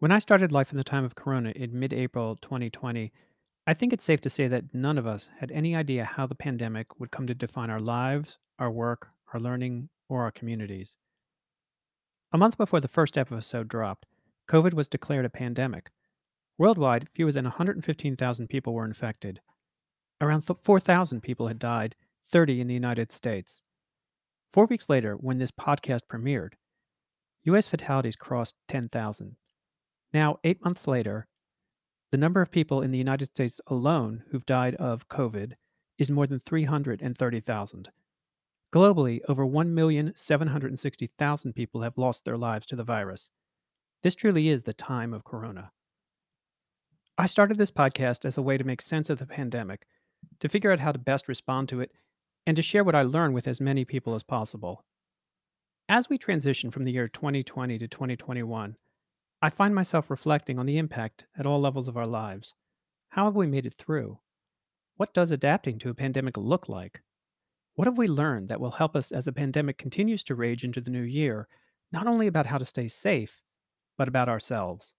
When I started life in the time of Corona in mid April 2020, I think it's safe to say that none of us had any idea how the pandemic would come to define our lives, our work, our learning, or our communities. A month before the first episode dropped, COVID was declared a pandemic. Worldwide, fewer than 115,000 people were infected. Around 4,000 people had died, 30 in the United States. Four weeks later, when this podcast premiered, U.S. fatalities crossed 10,000. Now, eight months later, the number of people in the United States alone who've died of COVID is more than 330,000. Globally, over 1,760,000 people have lost their lives to the virus. This truly is the time of Corona. I started this podcast as a way to make sense of the pandemic, to figure out how to best respond to it, and to share what I learned with as many people as possible. As we transition from the year 2020 to 2021, I find myself reflecting on the impact at all levels of our lives. How have we made it through? What does adapting to a pandemic look like? What have we learned that will help us as the pandemic continues to rage into the new year, not only about how to stay safe, but about ourselves?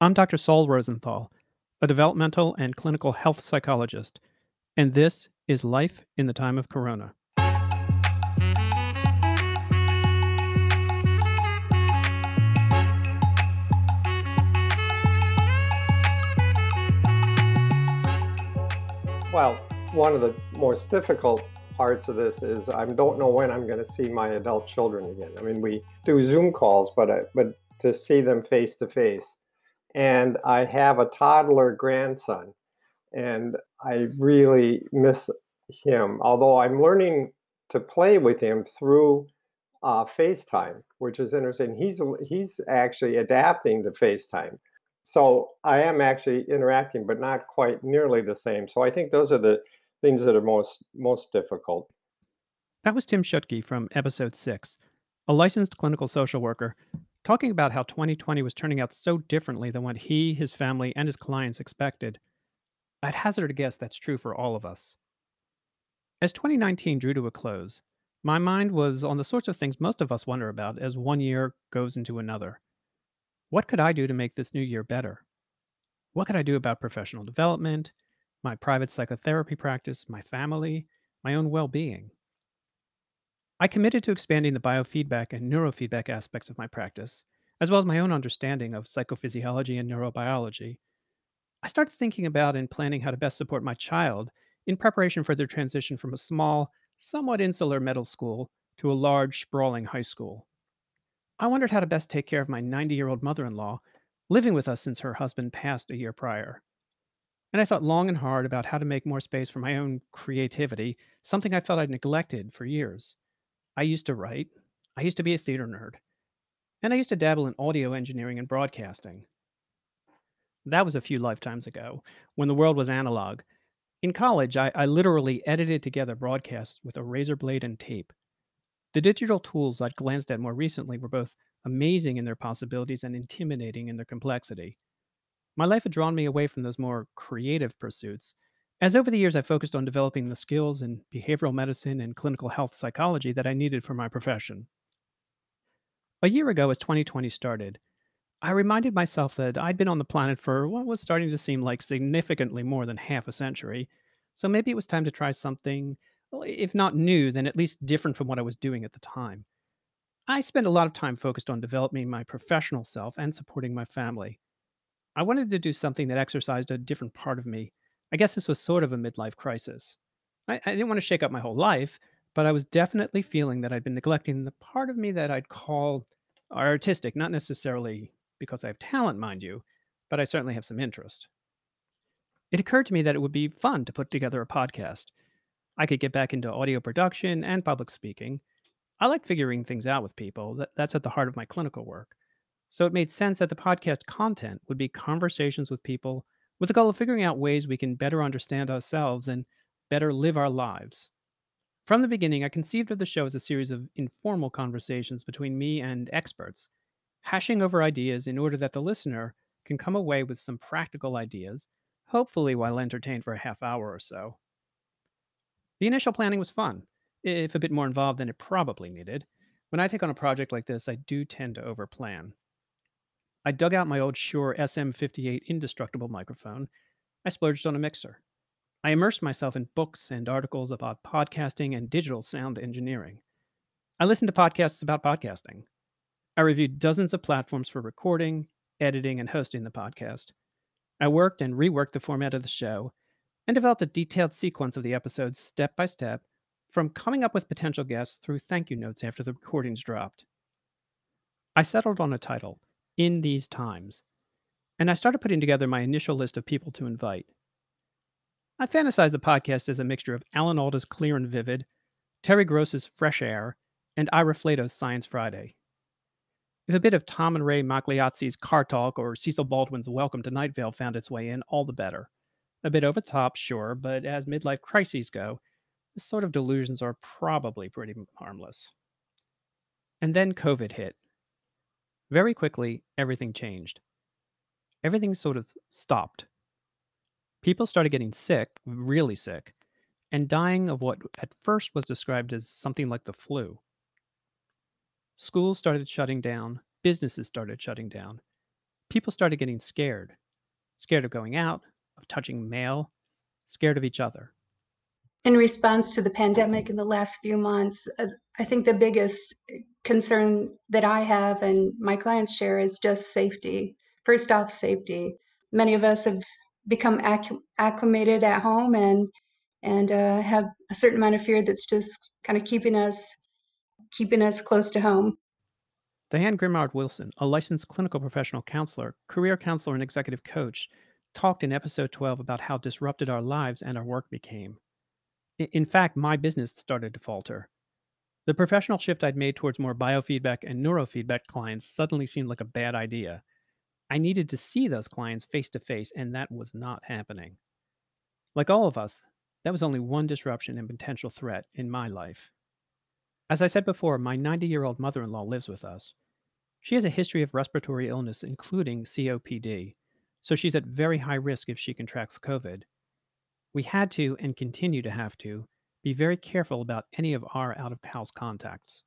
I'm Dr. Saul Rosenthal, a developmental and clinical health psychologist, and this is Life in the Time of Corona. Well, one of the most difficult parts of this is I don't know when I'm going to see my adult children again. I mean, we do Zoom calls, but but to see them face to face, and I have a toddler grandson, and I really miss him. Although I'm learning to play with him through uh, FaceTime, which is interesting. He's he's actually adapting to FaceTime. So I am actually interacting, but not quite nearly the same. So I think those are the things that are most most difficult. That was Tim Schutke from episode six, a licensed clinical social worker, talking about how 2020 was turning out so differently than what he, his family, and his clients expected. I'd hazard a guess that's true for all of us. As 2019 drew to a close, my mind was on the sorts of things most of us wonder about as one year goes into another. What could I do to make this new year better? What could I do about professional development, my private psychotherapy practice, my family, my own well being? I committed to expanding the biofeedback and neurofeedback aspects of my practice, as well as my own understanding of psychophysiology and neurobiology. I started thinking about and planning how to best support my child in preparation for their transition from a small, somewhat insular middle school to a large, sprawling high school. I wondered how to best take care of my 90 year old mother in law, living with us since her husband passed a year prior. And I thought long and hard about how to make more space for my own creativity, something I felt I'd neglected for years. I used to write, I used to be a theater nerd, and I used to dabble in audio engineering and broadcasting. That was a few lifetimes ago, when the world was analog. In college, I, I literally edited together broadcasts with a razor blade and tape. The digital tools I'd glanced at more recently were both amazing in their possibilities and intimidating in their complexity. My life had drawn me away from those more creative pursuits, as over the years I focused on developing the skills in behavioral medicine and clinical health psychology that I needed for my profession. A year ago, as 2020 started, I reminded myself that I'd been on the planet for what was starting to seem like significantly more than half a century, so maybe it was time to try something if not new, then at least different from what I was doing at the time. I spent a lot of time focused on developing my professional self and supporting my family. I wanted to do something that exercised a different part of me. I guess this was sort of a midlife crisis. I, I didn't want to shake up my whole life, but I was definitely feeling that I'd been neglecting the part of me that I'd call artistic, not necessarily because I have talent, mind you, but I certainly have some interest. It occurred to me that it would be fun to put together a podcast I could get back into audio production and public speaking. I like figuring things out with people. That, that's at the heart of my clinical work. So it made sense that the podcast content would be conversations with people with the goal of figuring out ways we can better understand ourselves and better live our lives. From the beginning, I conceived of the show as a series of informal conversations between me and experts, hashing over ideas in order that the listener can come away with some practical ideas, hopefully while entertained for a half hour or so. The initial planning was fun, if a bit more involved than it probably needed. When I take on a project like this, I do tend to overplan. I dug out my old Shure SM58 indestructible microphone. I splurged on a mixer. I immersed myself in books and articles about podcasting and digital sound engineering. I listened to podcasts about podcasting. I reviewed dozens of platforms for recording, editing, and hosting the podcast. I worked and reworked the format of the show and developed a detailed sequence of the episodes step by step, from coming up with potential guests through thank you notes after the recordings dropped. I settled on a title, In These Times, and I started putting together my initial list of people to invite. I fantasized the podcast as a mixture of Alan Alda's Clear and Vivid, Terry Gross's Fresh Air, and Ira Flatow's Science Friday. If a bit of Tom and Ray Magliozzi's Car Talk or Cecil Baldwin's Welcome to Night Vale found its way in, all the better. A bit over the top, sure, but as midlife crises go, this sort of delusions are probably pretty harmless. And then COVID hit. Very quickly, everything changed. Everything sort of stopped. People started getting sick, really sick, and dying of what at first was described as something like the flu. Schools started shutting down, businesses started shutting down. People started getting scared. Scared of going out, of touching mail, scared of each other. In response to the pandemic in the last few months, uh, I think the biggest concern that I have and my clients share is just safety. First off, safety. Many of us have become acclimated at home and and uh, have a certain amount of fear that's just kind of keeping us keeping us close to home. Diane Grimard Wilson, a licensed clinical professional counselor, career counselor, and executive coach, talked in episode 12 about how disrupted our lives and our work became. In fact, my business started to falter. The professional shift I'd made towards more biofeedback and neurofeedback clients suddenly seemed like a bad idea. I needed to see those clients face to face, and that was not happening. Like all of us, that was only one disruption and potential threat in my life. As I said before, my 90 year old mother in law lives with us. She has a history of respiratory illness, including COPD, so she's at very high risk if she contracts COVID. We had to, and continue to have to, be very careful about any of our out of house contacts.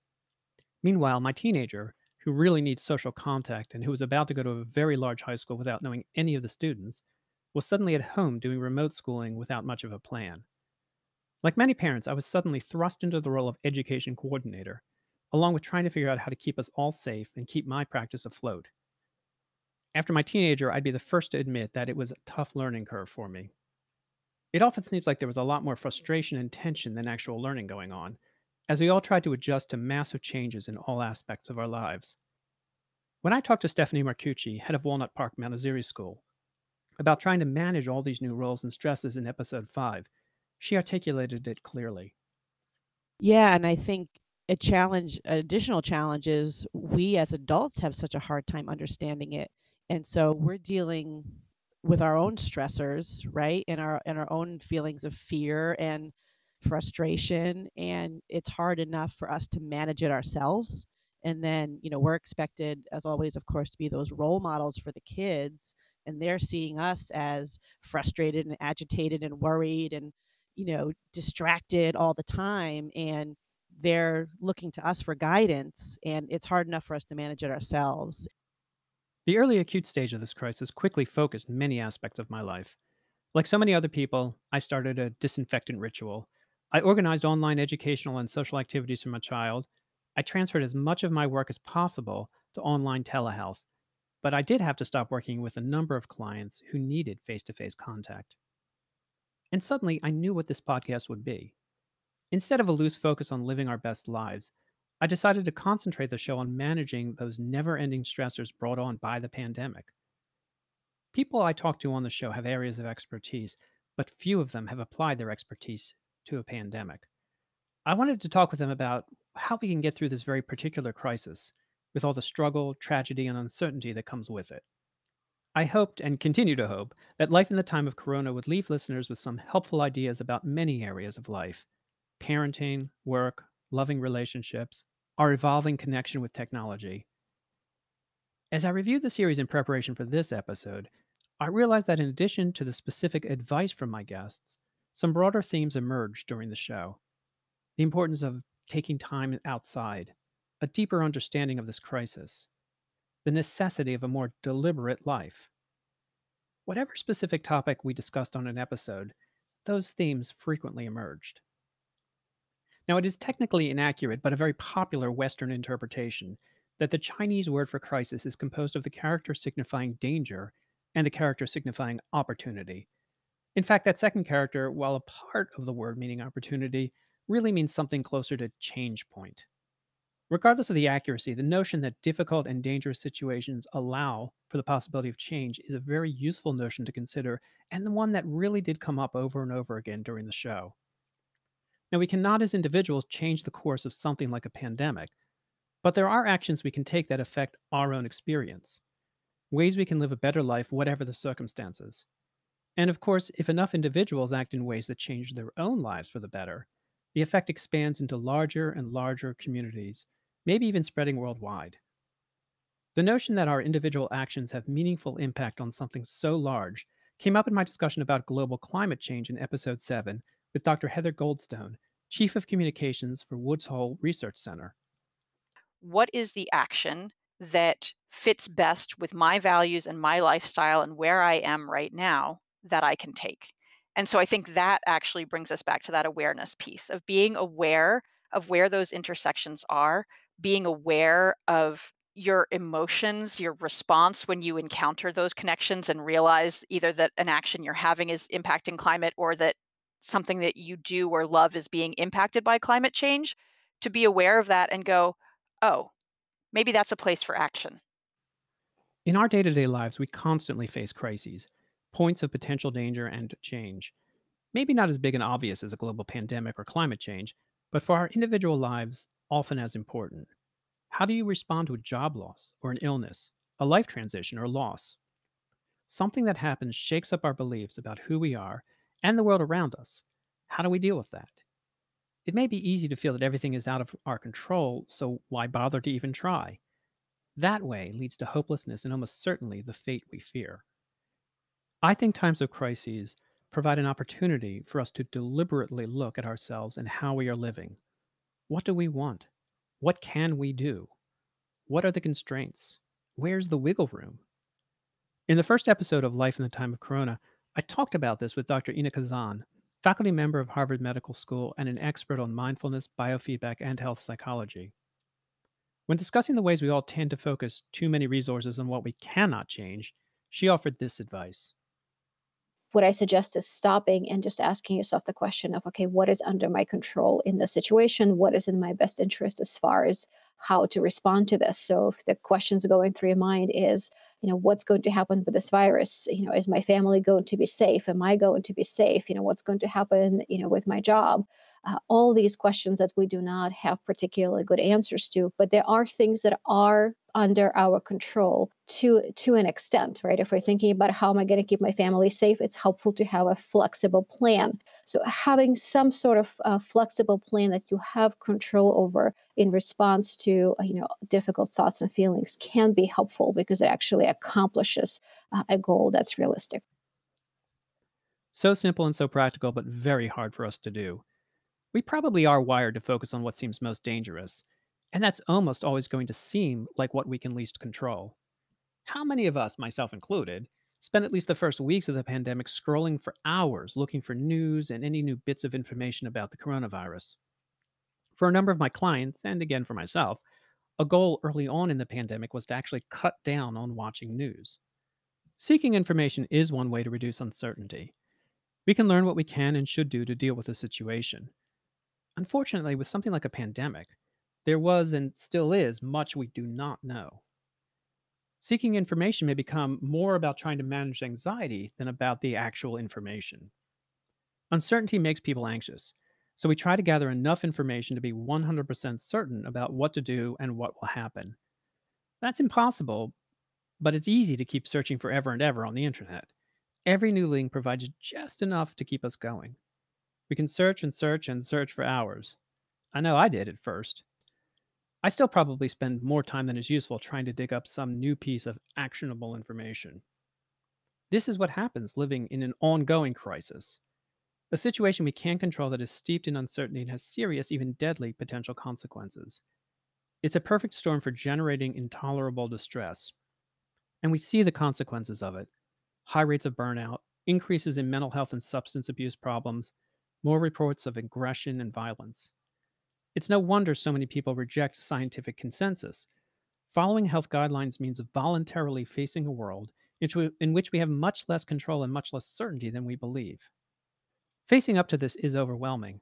Meanwhile, my teenager, who really needs social contact and who was about to go to a very large high school without knowing any of the students, was suddenly at home doing remote schooling without much of a plan. Like many parents, I was suddenly thrust into the role of education coordinator, along with trying to figure out how to keep us all safe and keep my practice afloat. After my teenager, I'd be the first to admit that it was a tough learning curve for me. It often seems like there was a lot more frustration and tension than actual learning going on, as we all tried to adjust to massive changes in all aspects of our lives. When I talked to Stephanie Marcucci, head of Walnut Park Montessori School, about trying to manage all these new roles and stresses in episode 5, she articulated it clearly. Yeah, and I think a challenge additional challenge is we as adults have such a hard time understanding it. And so we're dealing with our own stressors, right? And our and our own feelings of fear and frustration. And it's hard enough for us to manage it ourselves. And then, you know, we're expected as always of course to be those role models for the kids. And they're seeing us as frustrated and agitated and worried and you know distracted all the time. And they're looking to us for guidance. And it's hard enough for us to manage it ourselves The early acute stage of this crisis quickly focused many aspects of my life. Like so many other people, I started a disinfectant ritual. I organized online educational and social activities for my child. I transferred as much of my work as possible to online telehealth, but I did have to stop working with a number of clients who needed face to face contact. And suddenly, I knew what this podcast would be. Instead of a loose focus on living our best lives, I decided to concentrate the show on managing those never ending stressors brought on by the pandemic. People I talk to on the show have areas of expertise, but few of them have applied their expertise to a pandemic. I wanted to talk with them about how we can get through this very particular crisis with all the struggle, tragedy, and uncertainty that comes with it. I hoped and continue to hope that Life in the Time of Corona would leave listeners with some helpful ideas about many areas of life parenting, work, loving relationships, our evolving connection with technology. As I reviewed the series in preparation for this episode, I realized that in addition to the specific advice from my guests, some broader themes emerged during the show. The importance of taking time outside, a deeper understanding of this crisis, the necessity of a more deliberate life. Whatever specific topic we discussed on an episode, those themes frequently emerged. Now, it is technically inaccurate, but a very popular Western interpretation that the Chinese word for crisis is composed of the character signifying danger and the character signifying opportunity. In fact, that second character, while a part of the word meaning opportunity, really means something closer to change point. Regardless of the accuracy, the notion that difficult and dangerous situations allow for the possibility of change is a very useful notion to consider, and the one that really did come up over and over again during the show. Now, we cannot as individuals change the course of something like a pandemic, but there are actions we can take that affect our own experience, ways we can live a better life, whatever the circumstances. And of course, if enough individuals act in ways that change their own lives for the better, the effect expands into larger and larger communities, maybe even spreading worldwide. The notion that our individual actions have meaningful impact on something so large came up in my discussion about global climate change in episode 7 with Dr. Heather Goldstone, Chief of Communications for Woods Hole Research Center. What is the action that fits best with my values and my lifestyle and where I am right now that I can take? And so I think that actually brings us back to that awareness piece of being aware of where those intersections are, being aware of your emotions, your response when you encounter those connections and realize either that an action you're having is impacting climate or that something that you do or love is being impacted by climate change, to be aware of that and go, oh, maybe that's a place for action. In our day to day lives, we constantly face crises, points of potential danger and change. Maybe not as big and obvious as a global pandemic or climate change, but for our individual lives, often as important. How do you respond to a job loss or an illness, a life transition or loss? Something that happens shakes up our beliefs about who we are and the world around us. How do we deal with that? It may be easy to feel that everything is out of our control, so why bother to even try? That way leads to hopelessness and almost certainly the fate we fear. I think times of crises provide an opportunity for us to deliberately look at ourselves and how we are living. What do we want? What can we do? What are the constraints? Where's the wiggle room? In the first episode of Life in the Time of Corona, I talked about this with Dr. Inna Khazan, faculty member of Harvard Medical School and an expert on mindfulness, biofeedback, and health psychology. When discussing the ways we all tend to focus too many resources on what we cannot change, she offered this advice what I suggest is stopping and just asking yourself the question of, okay, what is under my control in the situation? What is in my best interest as far as how to respond to this? So if the questions going through your mind is, you know, what's going to happen with this virus? You know, is my family going to be safe? Am I going to be safe? You know, what's going to happen, you know, with my job? Uh, all these questions that we do not have particularly good answers to but there are things that are under our control to to an extent right? If we're thinking about how am i going to keep my family safe it's helpful to have a flexible plan. So having some sort of uh, flexible plan that you have control over in response to uh, you know difficult thoughts and feelings can be helpful because it actually accomplishes uh, a goal that's realistic. So simple and so practical but very hard for us to do we probably are wired to focus on what seems most dangerous, and that's almost always going to seem like what we can least control. How many of us, myself included, spent at least the first weeks of the pandemic scrolling for hours looking for news and any new bits of information about the coronavirus? For a number of my clients, and again for myself, a goal early on in the pandemic was to actually cut down on watching news. Seeking information is one way to reduce uncertainty. We can learn what we can and should do to deal with a situation. Unfortunately, with something like a pandemic, there was and still is much we do not know. Seeking information may become more about trying to manage anxiety than about the actual information. Uncertainty makes people anxious, so we try to gather enough information to be 100% certain about what to do and what will happen. That's impossible, but it's easy to keep searching forever and ever on the internet. Every new link provides just enough to keep us going. We can search and search and search for hours. I know I did at first. I still probably spend more time than is useful trying to dig up some new piece of actionable information. This is what happens living in an ongoing crisis, a situation we can't control that is steeped in uncertainty and has serious, even deadly potential consequences. It's a perfect storm for generating intolerable distress. And we see the consequences of it high rates of burnout, increases in mental health and substance abuse problems, more reports of aggression and violence. It's no wonder so many people reject scientific consensus. Following health guidelines means voluntarily facing a world in which we have much less control and much less certainty than we believe. Facing up to this is overwhelming,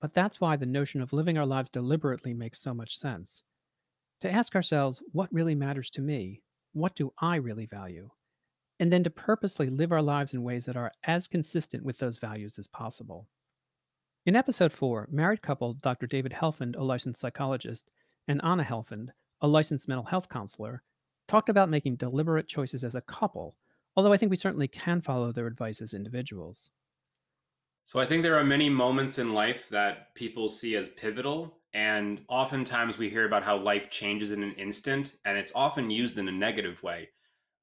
but that's why the notion of living our lives deliberately makes so much sense. To ask ourselves, what really matters to me? What do I really value? And then to purposely live our lives in ways that are as consistent with those values as possible. In episode 4, married couple Dr. David Helfand, a licensed psychologist, and Anna Helfand, a licensed mental health counselor, talked about making deliberate choices as a couple, although I think we certainly can follow their advice as individuals. So I think there are many moments in life that people see as pivotal. And oftentimes we hear about how life changes in an instant, and it's often used in a negative way.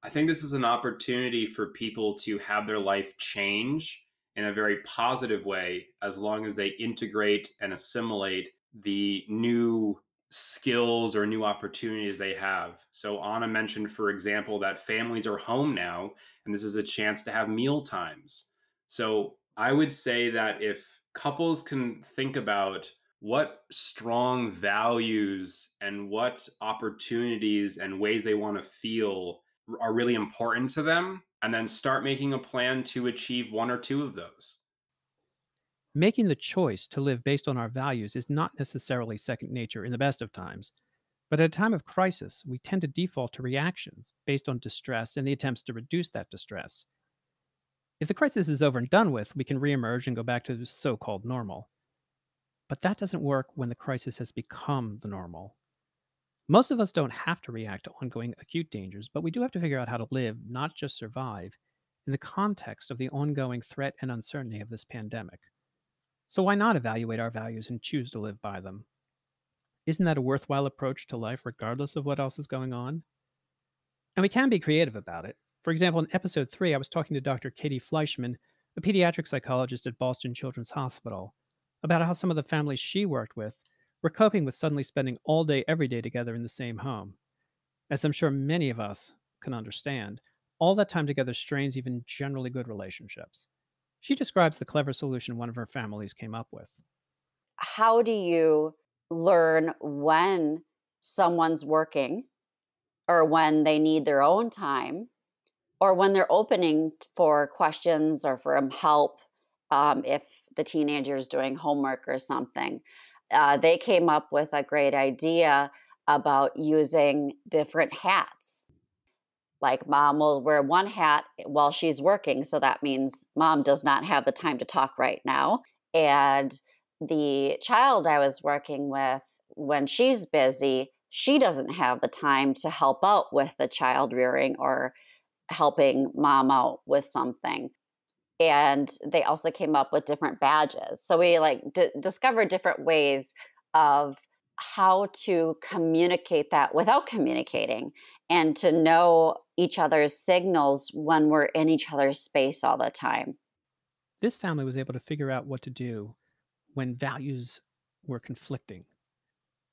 I think this is an opportunity for people to have their life change in a very positive way as long as they integrate and assimilate the new skills or new opportunities they have. So Anna mentioned, for example, that families are home now, and this is a chance to have meal times. So I would say that if couples can think about what strong values and what opportunities and ways they want to feel are really important to them, and then start making a plan to achieve one or two of those. Making the choice to live based on our values is not necessarily second nature in the best of times. But at a time of crisis, we tend to default to reactions based on distress and the attempts to reduce that distress. If the crisis is over and done with, we can reemerge and go back to the so called normal. But that doesn't work when the crisis has become the normal. Most of us don't have to react to ongoing acute dangers, but we do have to figure out how to live, not just survive, in the context of the ongoing threat and uncertainty of this pandemic. So why not evaluate our values and choose to live by them? Isn't that a worthwhile approach to life, regardless of what else is going on? And we can be creative about it. For example, in episode three, I was talking to Dr. Katie Fleischman, a pediatric psychologist at Boston Children's Hospital, about how some of the families she worked with were coping with suddenly spending all day, every day together in the same home. As I'm sure many of us can understand, all that time together strains even generally good relationships. She describes the clever solution one of her families came up with. How do you learn when someone's working or when they need their own time or when they're opening for questions or for help um, if the teenager is doing homework or something. Uh, they came up with a great idea about using different hats. Like mom will wear one hat while she's working, so that means mom does not have the time to talk right now. And the child I was working with, when she's busy, she doesn't have the time to help out with the child rearing or helping mom out with something and they also came up with different badges. So we like d- discovered different ways of how to communicate that without communicating and to know each other's signals when we're in each other's space all the time. This family was able to figure out what to do when values were conflicting.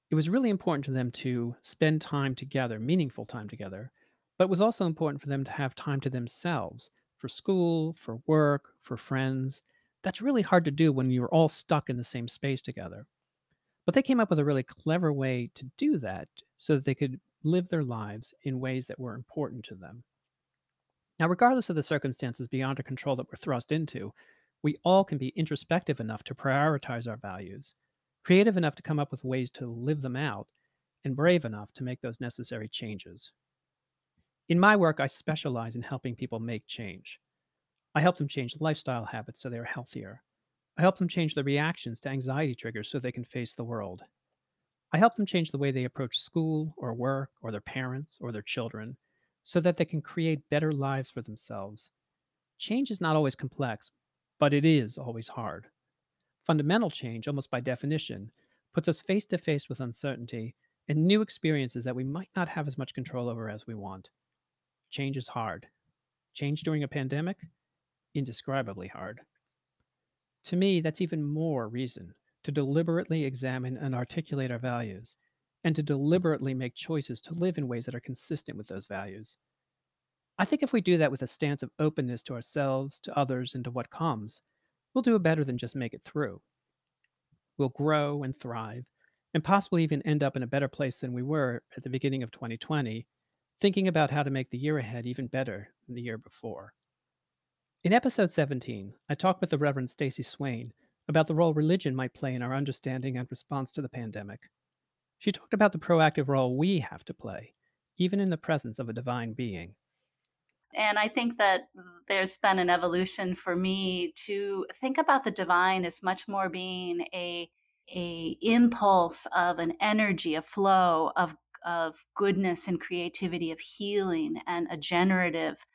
It was really important to them to spend time together meaningful time together but it was also important for them to have time to themselves for school, for work, for friends. That's really hard to do when you're all stuck in the same space together. But they came up with a really clever way to do that so that they could live their lives in ways that were important to them. Now, regardless of the circumstances beyond our control that we're thrust into, we all can be introspective enough to prioritize our values, creative enough to come up with ways to live them out, and brave enough to make those necessary changes. In my work, I specialize in helping people make change. I help them change lifestyle habits so they're healthier. I help them change their reactions to anxiety triggers so they can face the world. I help them change the way they approach school or work or their parents or their children so that they can create better lives for themselves. Change is not always complex, but it is always hard. Fundamental change, almost by definition, puts us face to face with uncertainty and new experiences that we might not have as much control over as we want. Change is hard. Change during a pandemic? Indescribably hard. To me, that's even more reason to deliberately examine and articulate our values and to deliberately make choices to live in ways that are consistent with those values. I think if we do that with a stance of openness to ourselves, to others, and to what comes, we'll do better than just make it through. We'll grow and thrive, and possibly even end up in a better place than we were at the beginning of 2020, thinking about how to make the year ahead even better than the year before. In episode 17, I talked with the Reverend Stacy Swain about the role religion might play in our understanding and response to the pandemic. She talked about the proactive role we have to play, even in the presence of a divine being. And I think that there's been an evolution for me to think about the divine as much more being a a impulse of an energy, a flow of of goodness and creativity, of healing and a generative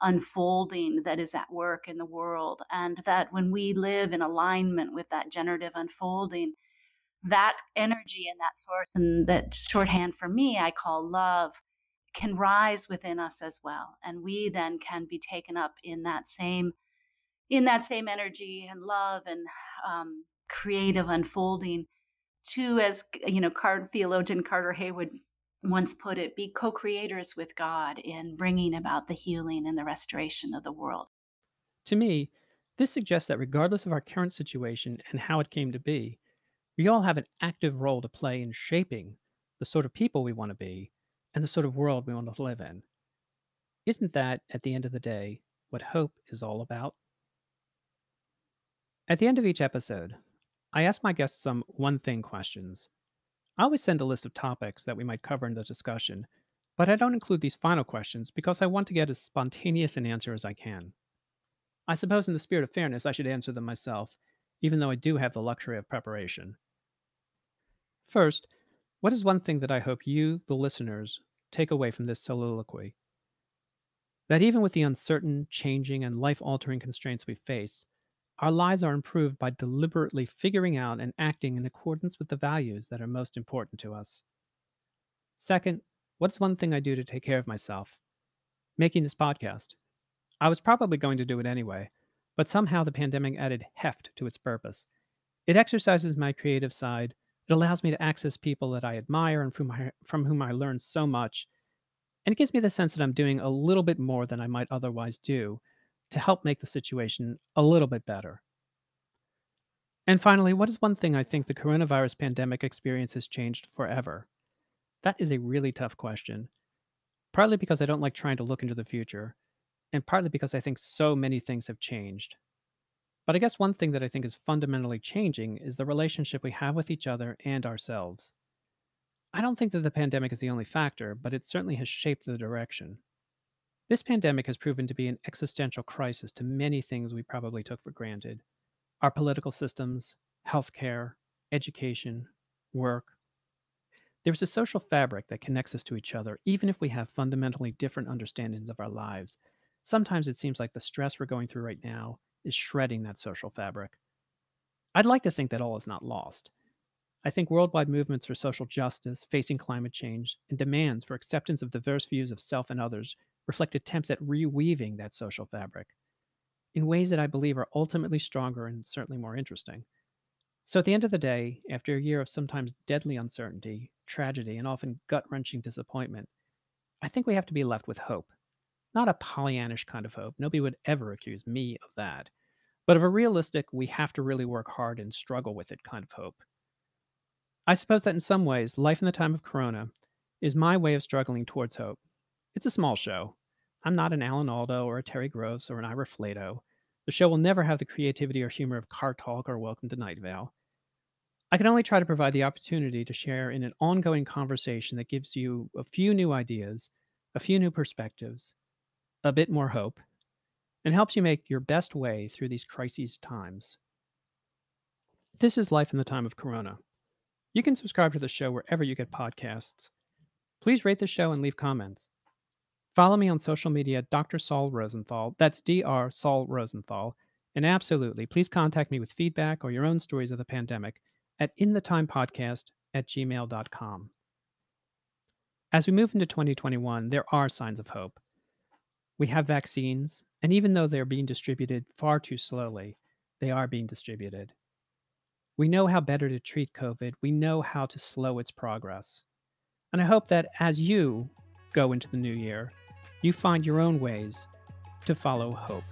unfolding that is at work in the world. And that when we live in alignment with that generative unfolding, that energy and that source, and that shorthand for me, I call love, can rise within us as well. And we then can be taken up in that same in that same energy and love and um, creative unfolding to as you know theologian carter heyward once put it be co-creators with god in bringing about the healing and the restoration of the world To me, this suggests that regardless of our current situation and how it came to be, we all have an active role to play in shaping the sort of people we want to be and the sort of world we want to live in. Isn't that, at the end of the day, what hope is all about? At the end of each episode, I ask my guests some one thing questions. I always send a list of topics that we might cover in the discussion, but I don't include these final questions because I want to get as spontaneous an answer as I can. I suppose, in the spirit of fairness, I should answer them myself, even though I do have the luxury of preparation. First, what is one thing that I hope you, the listeners, take away from this soliloquy? That even with the uncertain, changing, and life altering constraints we face, our lives are improved by deliberately figuring out and acting in accordance with the values that are most important to us. Second, what's one thing I do to take care of myself? Making this podcast. I was probably going to do it anyway, but somehow the pandemic added heft to its purpose. It exercises my creative side, it allows me to access people that I admire and from, I, from whom I learn so much, and it gives me the sense that I'm doing a little bit more than I might otherwise do to help make the situation a little bit better. And finally, what is one thing I think the coronavirus pandemic experience has changed forever? That is a really tough question. Partly because I don't like trying to look into the future, and partly because I think so many things have changed. But I guess one thing that I think is fundamentally changing is the relationship we have with each other and ourselves. I don't think that the pandemic is the only factor, but it certainly has shaped the direction. This pandemic has proven to be an existential crisis to many things we probably took for granted our political systems, healthcare, education, work. There's a social fabric that connects us to each other, even if we have fundamentally different understandings of our lives. Sometimes it seems like the stress we're going through right now is shredding that social fabric. I'd like to think that all is not lost. I think worldwide movements for social justice, facing climate change, and demands for acceptance of diverse views of self and others reflect attempts at reweaving that social fabric in ways that I believe are ultimately stronger and certainly more interesting. So, at the end of the day, after a year of sometimes deadly uncertainty, tragedy, and often gut wrenching disappointment, I think we have to be left with hope. Not a Pollyannish kind of hope. Nobody would ever accuse me of that. But of a realistic, we have to really work hard and struggle with it kind of hope. I suppose that in some ways, life in the time of Corona is my way of struggling towards hope. It's a small show. I'm not an Alan Alda or a Terry Gross or an Ira Flatow. The show will never have the creativity or humor of Car Talk or Welcome to Night Vale. I can only try to provide the opportunity to share in an ongoing conversation that gives you a few new ideas, a few new perspectives, a bit more hope, and helps you make your best way through these crises times. This is Life in the Time of Corona. You can subscribe to the show wherever you get podcasts. Please rate the show and leave comments. Follow me on social media, Dr. Saul Rosenthal. That's Dr. Saul Rosenthal. And absolutely, please contact me with feedback or your own stories of the pandemic at inthetimepodcast at gmail.com. As we move into 2021, there are signs of hope. We have vaccines, and even though they're being distributed far too slowly, they are being distributed. We know how better to treat COVID, we know how to slow its progress. And I hope that as you go into the new year, you find your own ways to follow hope.